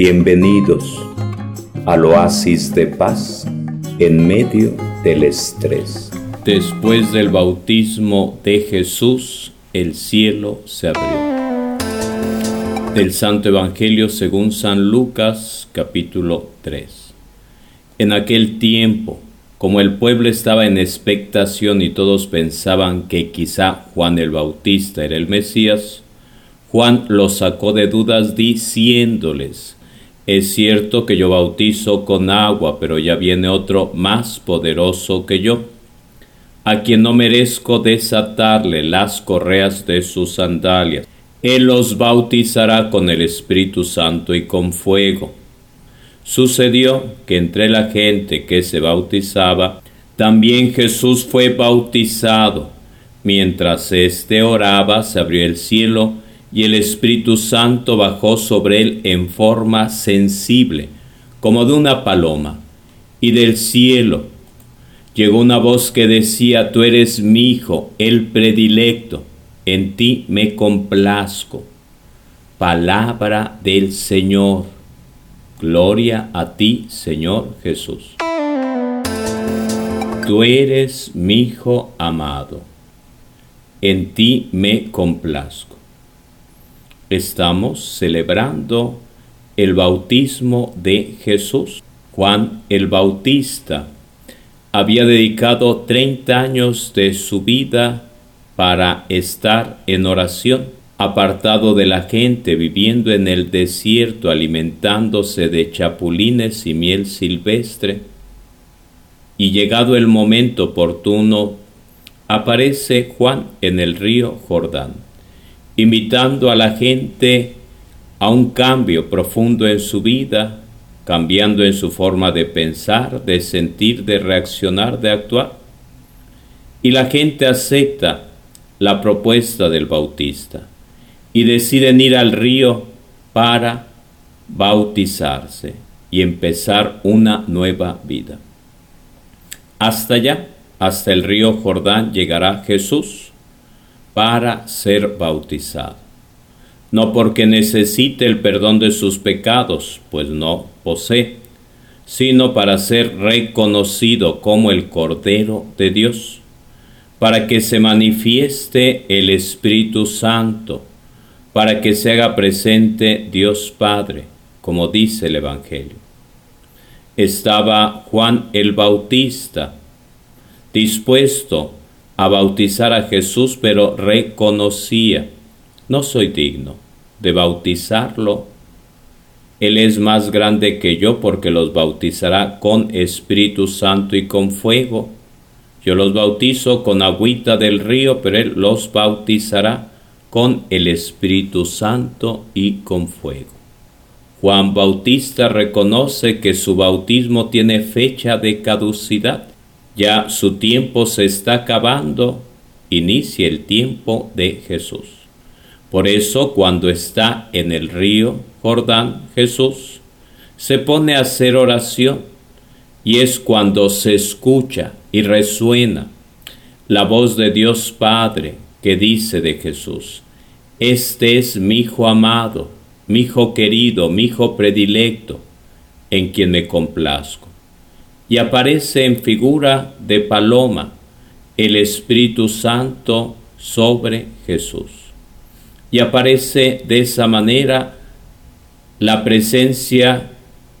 Bienvenidos al oasis de paz en medio del estrés. Después del bautismo de Jesús, el cielo se abrió. Del Santo Evangelio según San Lucas capítulo 3. En aquel tiempo, como el pueblo estaba en expectación y todos pensaban que quizá Juan el Bautista era el Mesías, Juan los sacó de dudas diciéndoles, es cierto que yo bautizo con agua, pero ya viene otro más poderoso que yo, a quien no merezco desatarle las correas de sus sandalias. Él los bautizará con el Espíritu Santo y con fuego. Sucedió que entre la gente que se bautizaba, también Jesús fue bautizado. Mientras éste oraba, se abrió el cielo, y el Espíritu Santo bajó sobre él en forma sensible, como de una paloma, y del cielo llegó una voz que decía, Tú eres mi Hijo, el predilecto, en ti me complazco. Palabra del Señor. Gloria a ti, Señor Jesús. Tú eres mi Hijo amado, en ti me complazco estamos celebrando el bautismo de Jesús. Juan el Bautista había dedicado 30 años de su vida para estar en oración, apartado de la gente, viviendo en el desierto, alimentándose de chapulines y miel silvestre. Y llegado el momento oportuno, aparece Juan en el río Jordán invitando a la gente a un cambio profundo en su vida, cambiando en su forma de pensar, de sentir, de reaccionar, de actuar. Y la gente acepta la propuesta del bautista y deciden ir al río para bautizarse y empezar una nueva vida. Hasta allá, hasta el río Jordán, llegará Jesús para ser bautizado. No porque necesite el perdón de sus pecados, pues no posee, sino para ser reconocido como el Cordero de Dios, para que se manifieste el Espíritu Santo, para que se haga presente Dios Padre, como dice el Evangelio. Estaba Juan el Bautista, dispuesto a bautizar a Jesús, pero reconocía, no soy digno de bautizarlo. Él es más grande que yo porque los bautizará con Espíritu Santo y con fuego. Yo los bautizo con agüita del río, pero Él los bautizará con el Espíritu Santo y con fuego. Juan Bautista reconoce que su bautismo tiene fecha de caducidad ya su tiempo se está acabando, inicia el tiempo de Jesús. Por eso cuando está en el río Jordán Jesús, se pone a hacer oración y es cuando se escucha y resuena la voz de Dios Padre que dice de Jesús, Este es mi Hijo amado, mi Hijo querido, mi Hijo predilecto, en quien me complazco y aparece en figura de paloma el Espíritu Santo sobre Jesús. Y aparece de esa manera la presencia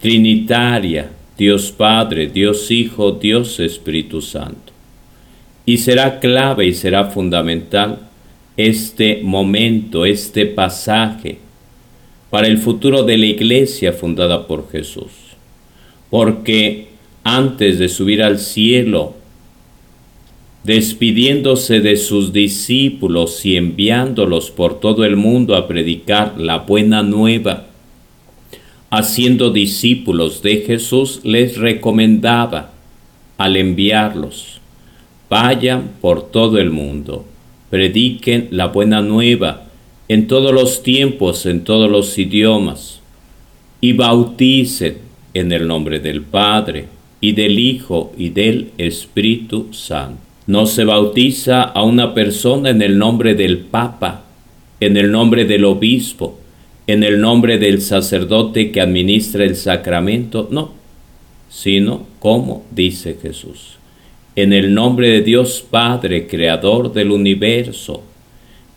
trinitaria, Dios Padre, Dios Hijo, Dios Espíritu Santo. Y será clave y será fundamental este momento, este pasaje para el futuro de la iglesia fundada por Jesús. Porque antes de subir al cielo, despidiéndose de sus discípulos y enviándolos por todo el mundo a predicar la buena nueva, haciendo discípulos de Jesús, les recomendaba al enviarlos, vayan por todo el mundo, prediquen la buena nueva en todos los tiempos, en todos los idiomas, y bauticen en el nombre del Padre, y del Hijo y del Espíritu Santo. No se bautiza a una persona en el nombre del Papa, en el nombre del Obispo, en el nombre del sacerdote que administra el sacramento, no, sino como dice Jesús, en el nombre de Dios Padre, Creador del universo,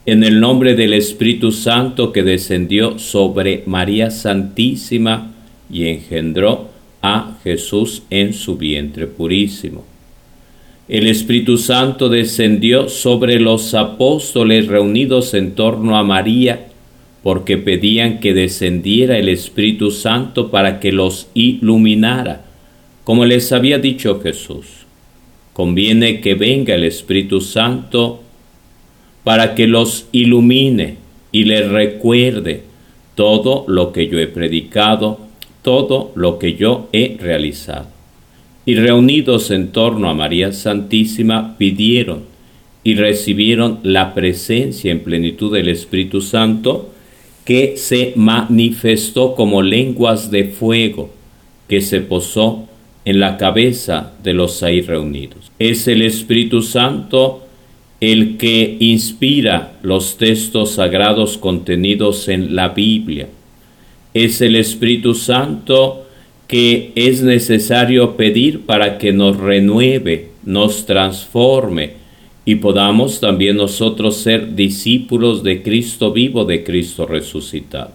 en el nombre del Espíritu Santo que descendió sobre María Santísima y engendró a Jesús en su vientre purísimo. El Espíritu Santo descendió sobre los apóstoles reunidos en torno a María, porque pedían que descendiera el Espíritu Santo para que los iluminara, como les había dicho Jesús. Conviene que venga el Espíritu Santo para que los ilumine y les recuerde todo lo que yo he predicado, todo lo que yo he realizado. Y reunidos en torno a María Santísima, pidieron y recibieron la presencia en plenitud del Espíritu Santo, que se manifestó como lenguas de fuego que se posó en la cabeza de los ahí reunidos. Es el Espíritu Santo el que inspira los textos sagrados contenidos en la Biblia. Es el Espíritu Santo que es necesario pedir para que nos renueve, nos transforme, y podamos también nosotros ser discípulos de Cristo vivo, de Cristo resucitado.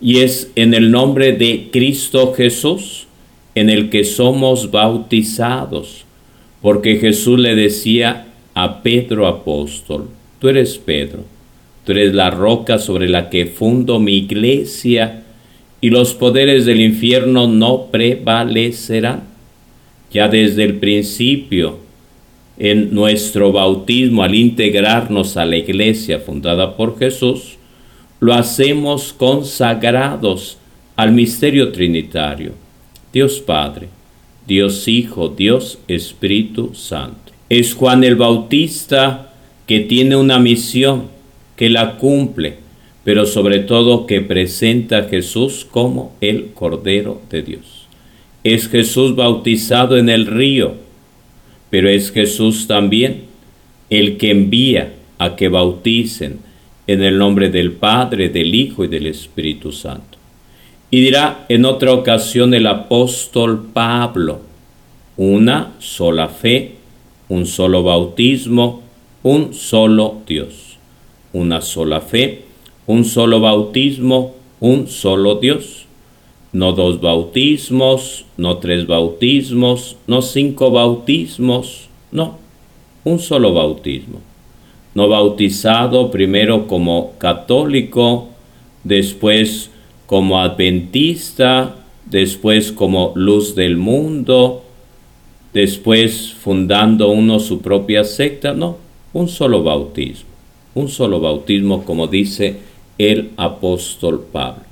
Y es en el nombre de Cristo Jesús en el que somos bautizados, porque Jesús le decía a Pedro apóstol, tú eres Pedro, tú eres la roca sobre la que fundo mi iglesia, y los poderes del infierno no prevalecerán. Ya desde el principio, en nuestro bautismo, al integrarnos a la iglesia fundada por Jesús, lo hacemos consagrados al misterio trinitario, Dios Padre, Dios Hijo, Dios Espíritu Santo. Es Juan el Bautista que tiene una misión, que la cumple, pero sobre todo que presenta a Jesús como el Cordero de Dios. Es Jesús bautizado en el río, pero es Jesús también el que envía a que bauticen en el nombre del Padre, del Hijo y del Espíritu Santo. Y dirá en otra ocasión el apóstol Pablo, una sola fe, un solo bautismo, un solo Dios. Una sola fe, un solo bautismo, un solo Dios no dos bautismos, no tres bautismos, no cinco bautismos, no, un solo bautismo. No bautizado primero como católico, después como adventista, después como luz del mundo, después fundando uno su propia secta, no, un solo bautismo, un solo bautismo como dice el apóstol Pablo.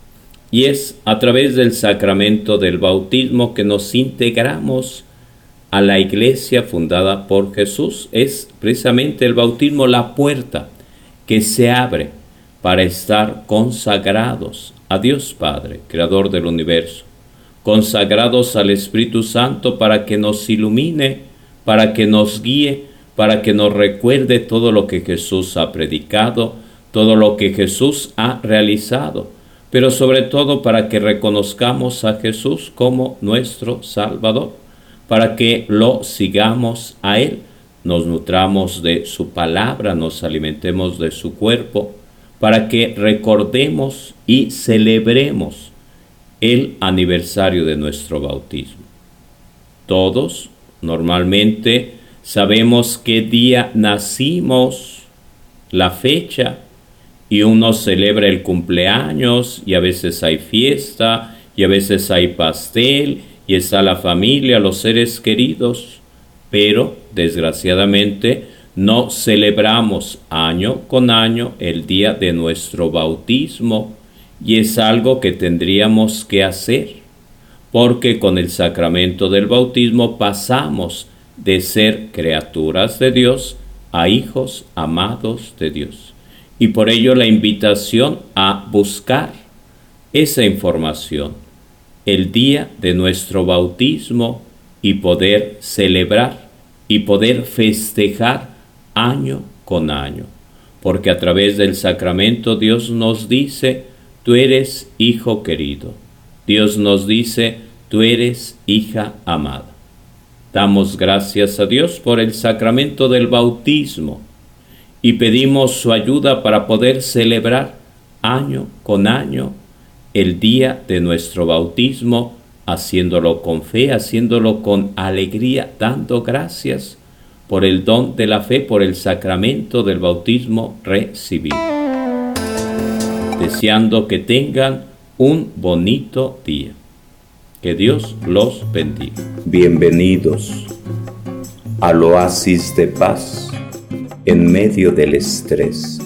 Y es a través del sacramento del bautismo que nos integramos a la iglesia fundada por Jesús. Es precisamente el bautismo la puerta que se abre para estar consagrados a Dios Padre, Creador del universo, consagrados al Espíritu Santo para que nos ilumine, para que nos guíe, para que nos recuerde todo lo que Jesús ha predicado, todo lo que Jesús ha realizado pero sobre todo para que reconozcamos a Jesús como nuestro Salvador, para que lo sigamos a Él, nos nutramos de su palabra, nos alimentemos de su cuerpo, para que recordemos y celebremos el aniversario de nuestro bautismo. Todos normalmente sabemos qué día nacimos, la fecha, y uno celebra el cumpleaños y a veces hay fiesta y a veces hay pastel y está la familia, los seres queridos, pero desgraciadamente no celebramos año con año el día de nuestro bautismo y es algo que tendríamos que hacer porque con el sacramento del bautismo pasamos de ser criaturas de Dios a hijos amados de Dios y por ello la invitación a buscar esa información el día de nuestro bautismo y poder celebrar y poder festejar año con año, porque a través del sacramento Dios nos dice, tú eres hijo querido. Dios nos dice, tú eres hija amada. Damos gracias a Dios por el sacramento del bautismo y pedimos su ayuda para poder celebrar año con año el día de nuestro bautismo, haciéndolo con fe, haciéndolo con alegría, dando gracias por el don de la fe, por el sacramento del bautismo recibido. Deseando que tengan un bonito día. Que Dios los bendiga. Bienvenidos al oasis de paz en medio del estrés.